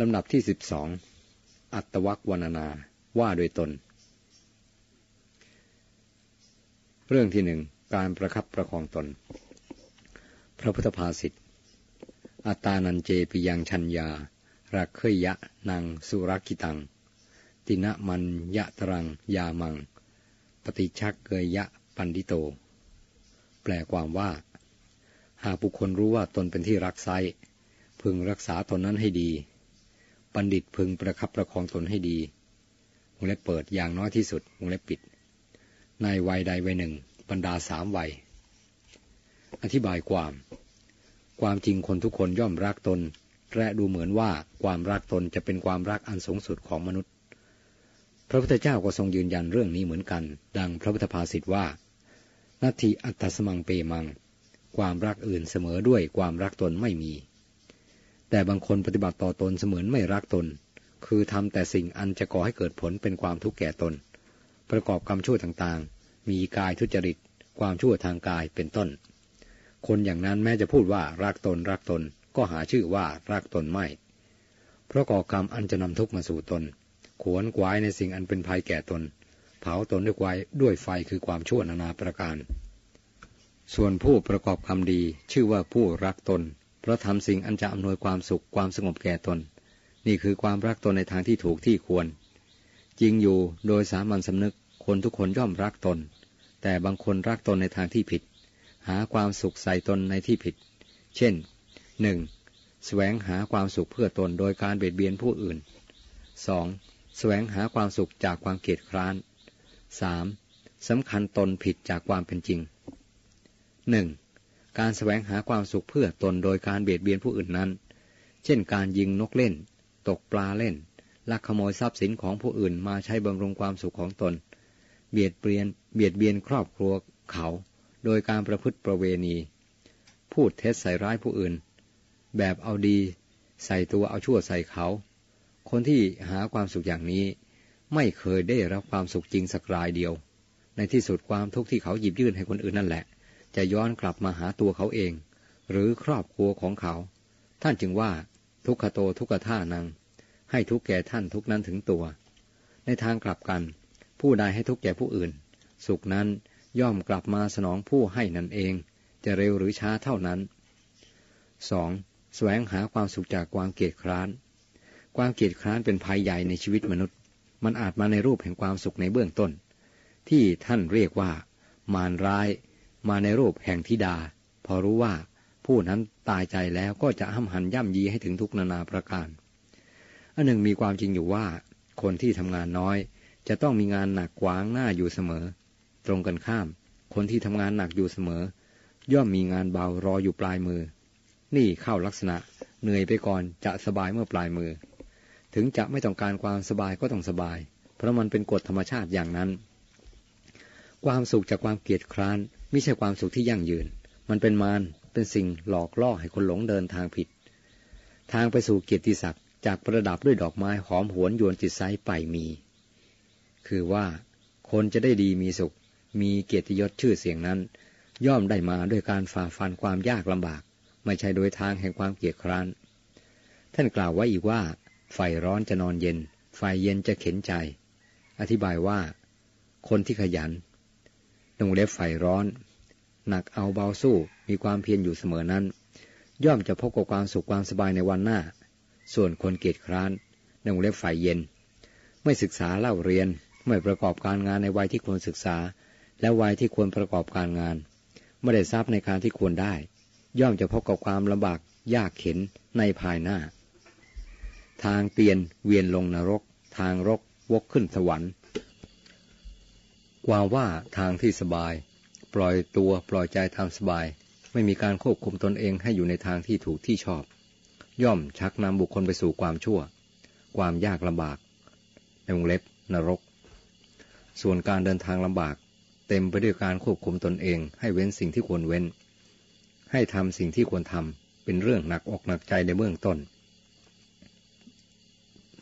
ลำดับที่สิบสองอัตวักวรรณนาว่าโดยตน เรื่องที่หนึ่งการประคับประคองตน พระพุทธภาษิตอัตานันเจปิยังชัญญารักเคยยะนางสุรักิตัง ตินะมันยะตรังยามัง ปฏิชักเกยยะปันดิโต แปลความว่า หากบุคคลรู้ว่าตนเป็นที่รักไซพึงรักษาตนนั้นให้ดี บัณฑิตพึงประคับประคองตนให้ดีวงเล็บเปิดอย่างน้อยที่สุดวงเล็บปิด ในวัยใดวัยหนึ่ง บรรดาสามวัย อธิบายความ ความจริงคนทุกคนย่อมรักตน และดูเหมือนว่าความรักตนจะเป็นความรักอันสูงสุดของมนุษย์ พระพุทธเจ้าก็ทรงยืนยันเรื่องนี้เหมือนกัน ดังพระพุทธภาษิตว่า นาทีอัตสมังเปมัง ความรักอื่นเสมอด้วยความรักตนไม่มี แต่บางคนปฏิบัติต่อตนเสมือนไม่รักตน คือทำแต่สิ่งอันจะก่อให้เกิดผลเป็นความทุกข์แก่ตน ประกอบกรรมชั่วต่างๆ มีกายทุจริต ความชั่วทางกายเป็นต้น คนอย่างนั้นแม้จะพูดว่ารักตนรักตนก็หาชื่อว่ารักตนไม่ เพราะก่อกรรมอันจะนำทุกข์มาสู่ตน ขวนกวายในสิ่งอันเป็นภัยแก่ตน เผาตนด้วยไวด้วยไฟคือความชั่วนานาประการ ส่วนผู้ประกอบกรรมดีชื่อว่าผู้รักตน เพราะทำสิ่งอันจะอำนวยความสุขความสงบแก่ตน นี่คือความรักตนในทางที่ถูกที่ควร จริงอยู่โดยสามัญสำนึกคนทุกคนย่อมรักตน แต่บางคนรักตนในทางที่ผิด หาความสุขใส่ตนในที่ผิด เช่นหนึ่งแสวงหาความสุขเพื่อตนโดยการเบียดเบียนผู้อื่นสองแสวงหาความสุขจากความเกลียดคร้านสามสำคัญตนผิดจากความเป็นจริงหนึ่ง การแสวงหาความสุขเพื่อตนโดยการเบียดเบียนผู้อื่นนั้น เช่นการยิงนกเล่น ตกปลาเล่น ลักขโมยทรัพย์สินของผู้อื่นมาใช้บำรุงความสุขของตน เบียดเบียนเบียดเบียนครอบครัวเขา โดยการประพฤติประเวณี พูดเท็จใส่ร้ายผู้อื่น แบบเอาดี ใส่ตัวเอาชั่วใส่เขา คนที่หาความสุขอย่างนี้ ไม่เคยได้รับความสุขจริงสักรายเดียว ในที่สุดความทุกข์ที่เขาหยิบยื่นให้คนอื่นนั่นแหละ จะย้อนกลับมาหาตัวเขาเอง หรือครอบครัวของเขา ท่านจึงว่าทุกขโตทุกขท่านัง ให้ทุกแก่ท่านทุกนั้นถึงตัว ในทางกลับกัน ผู้ใดให้ทุกแก่ผู้อื่น สุขนั้นย่อมกลับมาสนองผู้ให้นั่นเอง จะเร็วหรือช้าเท่านั้น 2. แสวงหาความสุขจากความเกียดคร้าน ความเกียดคร้านเป็นภัยใหญ่ในชีวิตมนุษย์ มันอาจมาในรูปแห่งความสุขในเบื้องต้น ที่ท่านเรียกว่ามารร้าย มาในรูปแห่งธิดา พอรู้ว่าผู้นั้นตายใจแล้วก็จะห้ำหันย่ำยีให้ถึงทุกนานาประการ อันหนึ่งมีความจริงอยู่ว่า คนที่ทำงานน้อย จะต้องมีงานหนักกว้างหน้าอยู่เสมอ ตรงกันข้าม คนที่ทำงานหนักอยู่เสมอ ย่อมมีงานเบารออยู่ปลายมือ นี่เข้าลักษณะ เหนื่อยไปก่อนจะสบายเมื่อปลายมือ ถึงจะไม่ต้องการความสบายก็ต้องสบาย เพราะมันเป็นกฎธรรมชาติอย่างนั้น ความสุขจากความเกียดคร้านไม่ใช่ความสุขที่ยั่งยืน มันเป็นมารเป็นสิ่งหลอกล่อให้คนหลงเดินทางผิด ทางไปสู่เกียรติศักดิ์จากประดับด้วยดอกไม้หอมหวนยวนจิตไซไปมี คือว่าคนจะได้ดีมีสุข มีเกียรติยศชื่อเสียงนั้น ย่อมได้มาด้วยการฝ่าฟันความยากลำบาก ไม่ใช่โดยทางแห่งความเกียดคร้าน ท่านกล่าวไว้อีกว่า ไฟร้อนจะนอนเย็น ไฟเย็นจะเข็นใจ อธิบายว่า คนที่ขยัน ลงเล็บไฟร้อน หนักเอาเบาสู้มีความเพียรอยู่เสมอนั้น ย่อมจะพบกับความสุขความสบายในวันหน้า ส่วนคนเกียจคร้านลงเล็บไฟเย็น ไม่ศึกษาเล่าเรียนไม่ประกอบการงานในวัยที่ควรศึกษา และวัยที่ควรประกอบการงาน ไม่ได้ทรัพย์ในการที่ควรได้ ย่อมจะพบกับความลำบากยากเข็นในภายหน้า ทางเตียนเวียนลงนรก ทางรกวกขึ้นสวรรค์ ความว่าทางที่สบาย ปล่อยตัวปล่อยใจทำสบาย ไม่มีการควบคุมตนเองให้อยู่ในทางที่ถูกที่ชอบ ย่อมชักนำบุคคลไปสู่ความชั่ว ความยากลำบากในวงเล็บนรก ส่วนการเดินทางลำบาก เต็มไปด้วยการควบคุมตนเอง ให้เว้นสิ่งที่ควรเว้น ให้ทำสิ่งที่ควรทำเป็นเรื่องหนักอกหนักใจในเบื้องต้น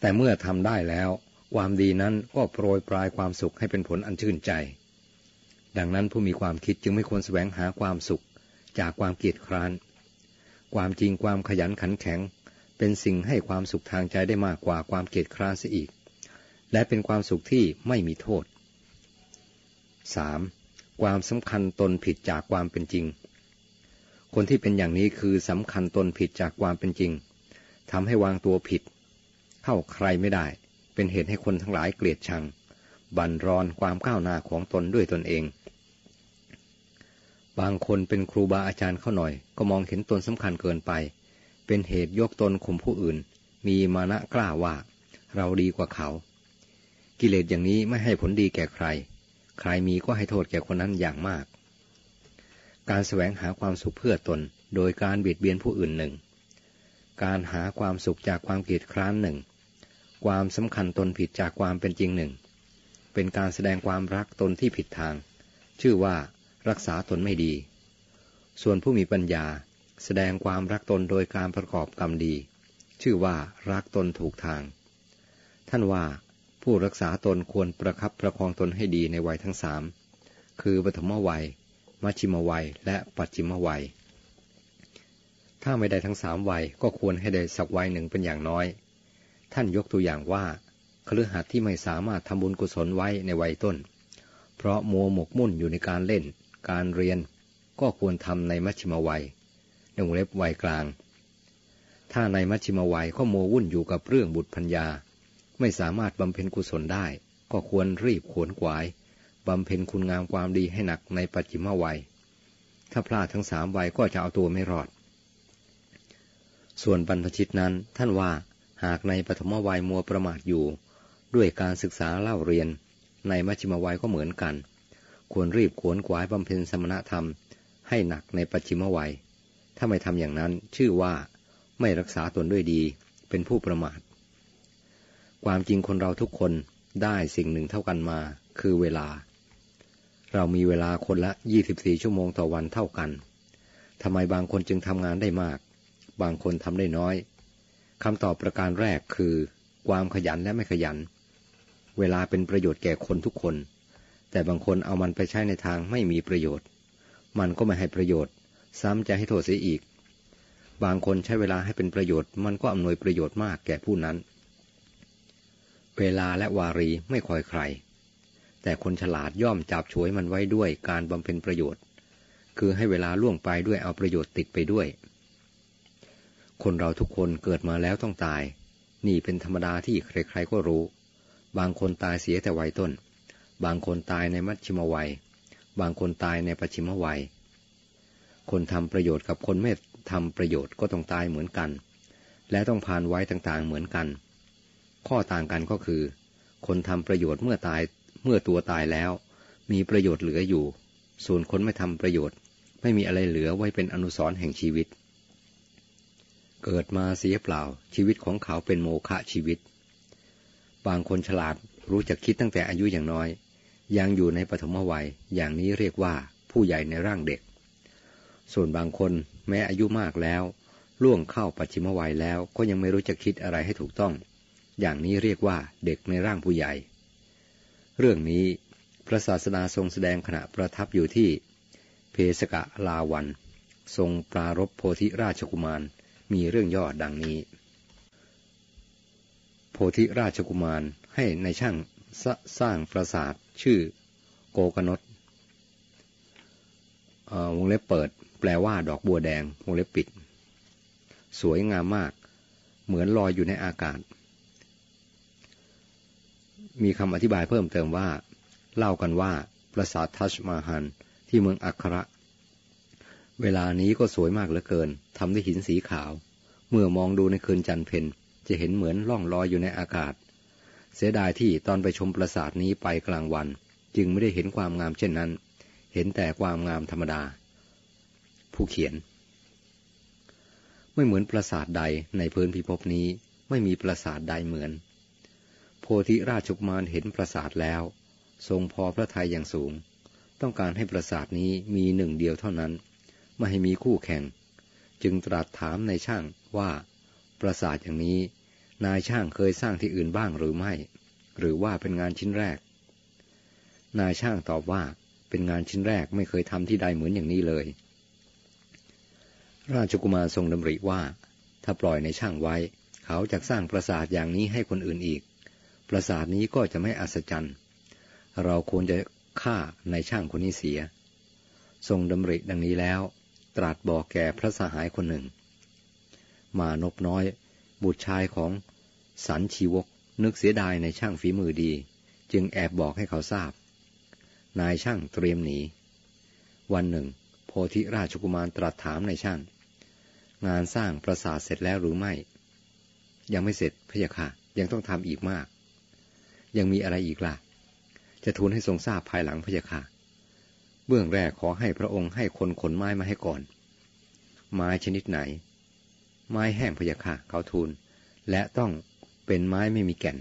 แต่เมื่อทำได้แล้ว ความดีนั้นก็โปรยปลายความสุขให้เป็นผลอันชื่นใจ ดังนั้นผู้มีความคิดจึงไม่ควรแสวงหาความสุขจากความเกียดคร้าน ความจริงความขยันขันแข็ง เป็นสิ่งให้ความสุขทางใจได้มากกว่าความเกียดคร้านเสียอีก และเป็นความสุขที่ไม่มีโทษ 3. ความสำคัญตนผิดจากความเป็นจริง คนที่เป็นอย่างนี้คือสำคัญตนผิดจากความเป็นจริงทำให้วางตัวผิด เข้าใครไม่ได้ เป็นเหตุให้คนทั้งหลายเกลียดชัง บันรอนความก้าวหน้าของตนด้วยตนเอง บางคนเป็นครูบาอาจารย์เข้าหน่อย ก็มองเห็นตนสำคัญเกินไป เป็นเหตุยกตนข่มผู้อื่น มีมานะกล้าว่า เราดีกว่าเขา กิเลสอย่างนี้ไม่ให้ผลดีแก่ใคร ใครมีก็ให้โทษแก่คนนั้นอย่างมาก การแสวงหาความสุขเพื่อตน โดยการเบียดเบียนผู้อื่นหนึ่งการหาความสุขจากความเกลียดคร้านหนึ่ง ความสำคัญตนผิดจากความเป็นจริงหนึ่ง เป็นการแสดงความรักตนที่ผิดทาง ชื่อว่ารักษาตนไม่ดี ส่วนผู้มีปัญญาแสดงความรักตนโดยการประกอบกรรมดี ชื่อว่ารักตนถูกทาง ท่านว่าผู้รักษาตนควรประคับประคองตนให้ดีในวัยทั้งสามคือปฐมวัย มัชชิมวัย และปัจฉิมวัย ถ้าไม่ได้ทั้งสามวัยก็ควรให้ได้สักวัยหนึ่งเป็นอย่างน้อย ท่านยกตัวอย่างว่าคฤหัสถ์ที่ไม่สามารถทำบุญกุศลไว้ในวัยต้น เพราะมัวหมกมุ่นอยู่ในการเล่น การเรียน ก็ควรทำในมัชชิมวัยในวงเล็บวัยกลาง ถ้าในมัชชิมวัยก็มัววุ่นอยู่กับเรื่องบุตรพัญญา ไม่สามารถบำเพ็ญกุศลได้ ก็ควรรีบขวนขวายบำเพ็ญคุณงามความดีให้หนักในปัจฉิมวัย ถ้าพลาดทั้งสามวัยก็จะเอาตัวไม่รอด ส่วนบรรพชิตนั้นท่านว่า หากในปฐมวัยมัวประมาทอยู่ ด้วยการศึกษาเล่าเรียน ในมัชฌิมวัยก็เหมือนกัน ควรรีบขวนขวายบำเพ็ญสมณธรรม ให้หนักในปัจฉิมวัย ถ้าไม่ทำอย่างนั้นชื่อว่าไม่รักษาตนด้วยดี เป็นผู้ประมาท ความจริงคนเราทุกคนได้สิ่งหนึ่งเท่ากันมา คือเวลา เรามีเวลาคนละ 24 ชั่วโมงต่อวันเท่ากันทำไมบางคนจึงทำงานได้มาก บางคนทำได้น้อย คำตอบประการแรกคือ ความขยันและไม่ขยัน เวลาเป็นประโยชน์แก่คนทุกคน แต่บางคนเอามันไปใช้ในทางไม่มีประโยชน์ มันก็ไม่ให้ประโยชน์ ซ้ำจะให้โทษเสียอีก บางคนใช้เวลาให้เป็นประโยชน์ มันก็อำนวยประโยชน์มากแก่ผู้นั้น เวลาและวารีไม่คอยใคร แต่คนฉลาดย่อมจับฉวยมันไว้ด้วยการบำเพ็ญประโยชน์ คือให้เวลาล่วงไปด้วยเอาประโยชน์ติดไปด้วย คนเราทุกคนเกิดมาแล้วต้องตาย นี่เป็นธรรมดาที่ใครๆก็รู้ บางคนตายเสียแต่วัยต้น บางคนตายในมัชชิมวัย บางคนตายในปัจฉิมวัย คนทำประโยชน์กับคนไม่ทำประโยชน์ก็ต้องตายเหมือนกัน และต้องผ่านไว้ต่างๆเหมือนกัน ข้อต่างกันก็คือ คนทำประโยชน์เมื่อตายเมื่อตัวตายแล้ว มีประโยชน์เหลืออยู่ ส่วนคนไม่ทำประโยชน์ ไม่มีอะไรเหลือไว้เป็นอนุสรณ์แห่งชีวิต เกิดมาเสียเปล่า ชีวิตของเขาเป็นโมฆะชีวิต บางคนฉลาดรู้จักคิดตั้งแต่อายุอย่างน้อย ยังอยู่ในปฐมวัย อย่างนี้เรียกว่าผู้ใหญ่ในร่างเด็ก ส่วนบางคนแม้อายุมากแล้ว ล่วงเข้าปัจฉิมวัยแล้วก็ยังไม่รู้จักคิดอะไรให้ถูกต้อง อย่างนี้เรียกว่าเด็กในร่างผู้ใหญ่ เรื่องนี้พระศาสดาทรงแสดงขณะประทับอยู่ที่ เพสกะลาวัน ทรงปรารบโพธิราชกุมาร มีเรื่องย่อดังนี้ โพธิราชกุมารให้ในช่างสสร้างปราสาทชื่อโกกนตวงเล็บเปิด แปลว่าดอกบัวแดง วงเล็บปิด สวยงามมาก เหมือนลอยอยู่ในอากาศ มีคำอธิบายเพิ่มเติมว่า เล่ากันว่า ปราสาททัชมาฮันที่เมืองอัคระ เวลานี้ก็สวยมากเหลือเกิน ทำด้วยหินสีขาว เมื่อมองดูในคืนจันทร์เพนจะเห็นเหมือนล่องลอยอยู่ในอากาศ เสียดายที่ตอนไปชมปราสาทนี้ไปกลางวัน จึงไม่ได้เห็นความงามเช่นนั้น เห็นแต่ความงามธรรมดา ผู้เขียน ไม่เหมือนปราสาทใดในพื้นพิภพนี้ ไม่มีปราสาทใดเหมือน โพธิราชกุมารเห็นปราสาทแล้ว ทรงพอพระทัยอย่างสูง ต้องการให้ปราสาทนี้มีหนึ่งเดียวเท่านั้น ไม่ให้มีคู่แข่ง จึงตรัสถามในช่างว่าปราสาทอย่างนี้ นายช่างเคยสร้างที่อื่นบ้างหรือไม่ หรือว่าเป็นงานชิ้นแรก นายช่างตอบว่าเป็นงานชิ้นแรกไม่เคยทำที่ใดเหมือนอย่างนี้เลย ราชกุมารทรงดำริว่า ถ้าปล่อยในช่างไว้ เขาจะสร้างปราสาทอย่างนี้ให้คนอื่นอีก ปราสาทนี้ก็จะไม่อัศจรรย์ เราควรจะฆ่าในช่างคนนี้เสีย ทรงดำริดังนี้แล้ว ตรัสบอกแก่พระสหายคนหนึ่ง มานพน้อย บุตรชายของสันชีวกนึกเสียดายในช่างฝีมือดี จึงแอบบอกให้เขาทราบ นายช่างเตรียมหนี วันหนึ่ง โพธิราชกุมารตรัสถามนายช่าง งานสร้างปราสาทเสร็จแล้วหรือไม่ ยังไม่เสร็จพะยะค่ะ ยังต้องทำอีกมาก ยังมีอะไรอีกล่ะ จะทูลให้ทรงทราบภายหลังพะยะค่ะ เบื้องแรกขอให้พระองค์ให้คนขนไม้มาให้ก่อน ไม้ชนิดไหน ไม้แห้งพะยะค่ะเขาทูล และต้องเป็นไม้ไม่มีแก่น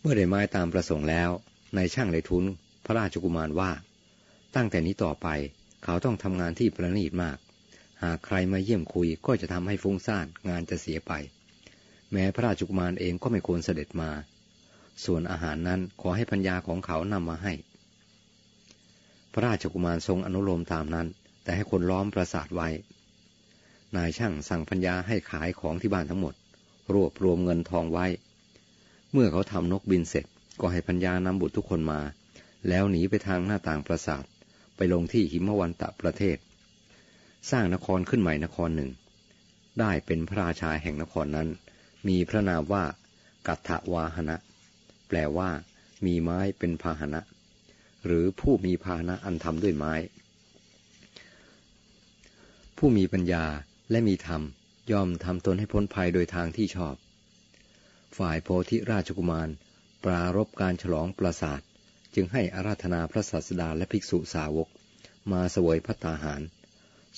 เมื่อได้ไม้ตามประสงค์แล้วนายช่างเลยทูลพระราชกุมารว่า ตั้งแต่นี้ต่อไปเขาต้องทำงานที่ประณีตมาก หากใครมาเยี่ยมคุยก็จะทำให้ฟุ้งซ่านงานจะเสียไป แม้พระราชกุมารเองก็ไม่ควรเสด็จมา ส่วนอาหารนั้นขอให้พัญญาของเขานำมาให้ พระราชกุมารทรงอนุโลมตามนั้น แต่ให้คนล้อมปราสาทไว้ นายช่างสั่งพัญญาให้ขายของที่บ้านทั้งหมด รวบรวมเงินทองไว้ เมื่อเขาทำนกบินเสร็จก็ให้พัญญานำบุตรทุกคนมา แล้วหนีไปทางหน้าต่างปราสาทไปลงที่หิมวันตะประเทศ สร้างนครขึ้นใหม่นครหนึ่ง ได้เป็นพระราชาแห่งนครนั้น มีพระนามว่ากัตถวาหนะ แปลว่า มีไม้เป็นพาหนะ หรือผู้มีพาหนะอันทำด้วยไม้ ผู้มีปัญญาและมีธรรมย่อมทำตนให้พ้นภัยโดยทางที่ชอบ ฝ่ายโพธิราชกุมาร ปรารบการฉลองปราสาทจึงให้อาราธนาพระศาสดาและภิกษุสาวก มาเสวยพัตตาหาร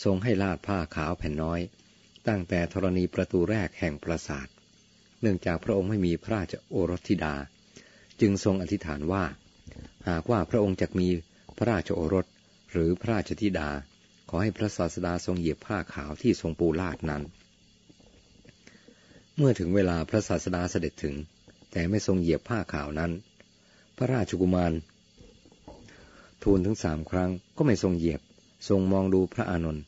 ทรงให้ลาดผ้าขาวแผ่นน้อย ตั้งแต่ธรณีประตูแรกแห่งปราสาท เนื่องจากพระองค์ไม่มีพระราชโอรสธิดา จึงทรงอธิษฐานว่า หากว่าพระองค์จะมีพระราชโอรสหรือพระราชธิดา ขอให้พระศาสดาทรงเหยียบผ้าขาวที่ทรงปูลาดนั้น เมื่อถึงเวลาพระศาสดาเสด็จถึง แต่ไม่ทรงเหยียบผ้าขาวนั้น พระราชกุมาร ทูลถึงสามครั้งก็ไม่ทรงเหยียบ ทรงมองดูพระอานนท์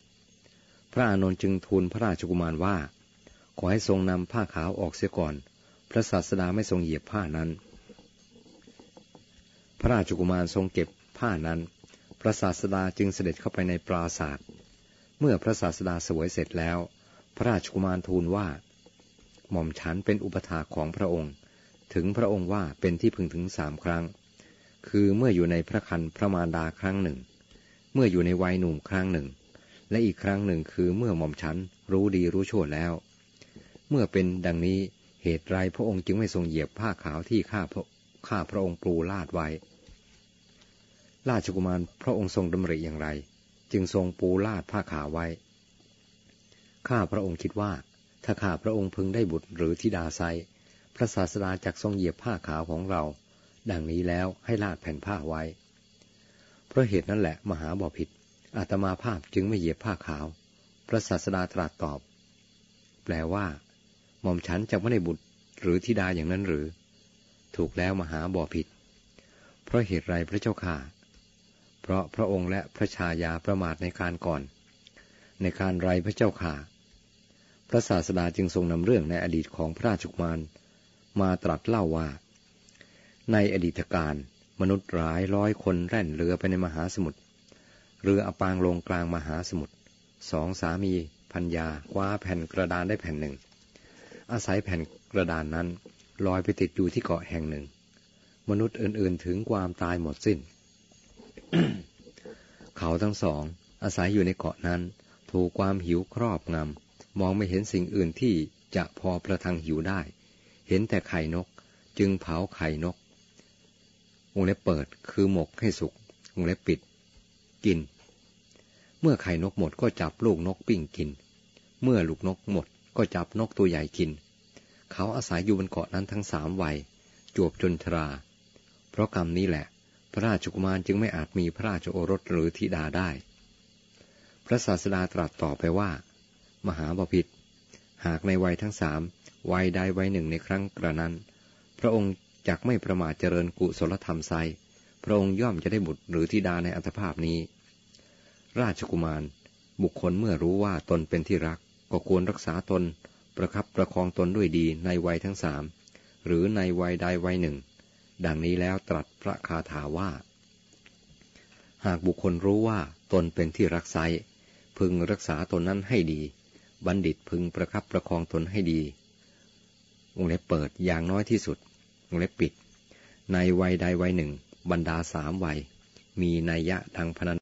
พระอานนท์จึงทูลพระราชกุมารว่า ขอให้ทรงนำผ้าขาวออกเสียก่อน พระศาสดาไม่ทรงเหยียบผ้านั้น พระราชกุมารทรงเก็บผ้านั้น พระศาสดาจึงเสด็จเข้าไปในปราศาสตร์เมื่อพระศาสดาสวยเสร็จแล้ว พระราชกุมารทูลว่า หม่อมฉันเป็นอุปถาของพระองค์ ถึงพระองค์ว่าเป็นที่พึงถึงสามครั้ง คือเมื่ออยู่ในพระคันพระมารดาครั้งหนึ่ง เมื่ออยู่ในวัยหนุ่มครั้งหนึ่ง และอีกครั้งหนึ่งคือเมื่อหม่อมฉันรู้ดีรู้ชั่วแล้ว เมื่อเป็นดังนี้เหตุไรพระองค์จึงไม่ทรงเหยียบผ้าขาวที่ข้าพระ ข้าพระองค์ปลูลาดไว้ ราชกุมารพระองค์ทรงดำริอย่างไร จึงทรงปูลาดผ้าขาวไว้ ข้าพระองค์คิดว่า ถ้าข้าพระองค์พึงได้บุตรหรือธิดาไซพระศาสดาจักทรงเหยียบผ้าขาวของเรา ดังนี้แล้วให้ลาดแผ่นผ้าไว้ เพราะเหตุนั้นแหละมหาบอผิดอาตมาภาพจึงไม่เหยียบผ้าขาว พระศาสดาตรัสตอบ แปลว่า หม่อมฉันจะไม่ได้บุตรหรือธิดาอย่างนั้นหรือ ถูกแล้วมหาบ่อผิด เพราะเหตุไรพระเจ้าข่าเพราะพระองค์และพระชายาประมาทในการก่อน ในการไรพระเจ้าข่าพระศาสดาจึงทรงนำเรื่องในอดีตของพระราชกุมารมาตรัสเล่าว่า ในอดีตการมนุษย์หลายร้อยคนแล่นเรือไปในมหาสมุทร เรืออปางลงกลางมหาสมุทร สองสามีพัญญาคว้าแผ่นกระดานได้แผ่นหนึ่ง อาศัยแผ่นกระดานนั้น ลอยไปติดอยู่ที่เกาะแห่งหนึ่ง มนุษย์อื่นๆถึงความตายหมดสิ้น เขาทั้งสอง อาศัยอยู่ในเกาะนั้น ถูกความหิวครอบงำ มองไม่เห็นสิ่งอื่นที่จะพอประทังหิวได้ เห็นแต่ไข่นก จึงเผาไข่นก วงเล็บเปิดคือหมกให้สุก วงเล็บปิด กิน เมื่อไข่นกหมดก็จับลูกนกปิ้งกิน เมื่อลูกนกหมดก็จับนกตัวใหญ่กิน เขาอาศัยอยู่บนเกาะนั้นทั้งสามวัย จวบจนทรา เพราะกรรมนี้แหละ พระราชกุมารจึงไม่อาจมีพระราชโอรสหรือธิดาได้ พระศาสดาตรัสต่อไปว่า มหาบพิษหากในวัยทั้งสามวัยใดวัยหนึ่งในครั้งกระนั้น พระองค์จักไม่ประมาทเจริญกุศลธรรมไซพระองค์ย่อมจะได้บุตรหรือธิดาในอัตภาพนี้ ราชกุมาร บุคคลเมื่อรู้ว่าตนเป็นที่รักก็ควรรักษาตน ประคับประคองตนด้วยดีในวัยทั้งสามหรือในวัยใดวัยหนึ่ง ดังนี้แล้วตรัสพระคาถาว่า หากบุคคลรู้ว่าตนเป็นที่รักไซพึงรักษาตนนั้นให้ดี บัณฑิตพึงประคับประคองตนให้ดีวงเล็บเปิดอย่างน้อยที่สุดวงเล็บปิด ในวัยใดวัยหนึ่ง บรรดาสามวัย มีนัยยะดังพนัน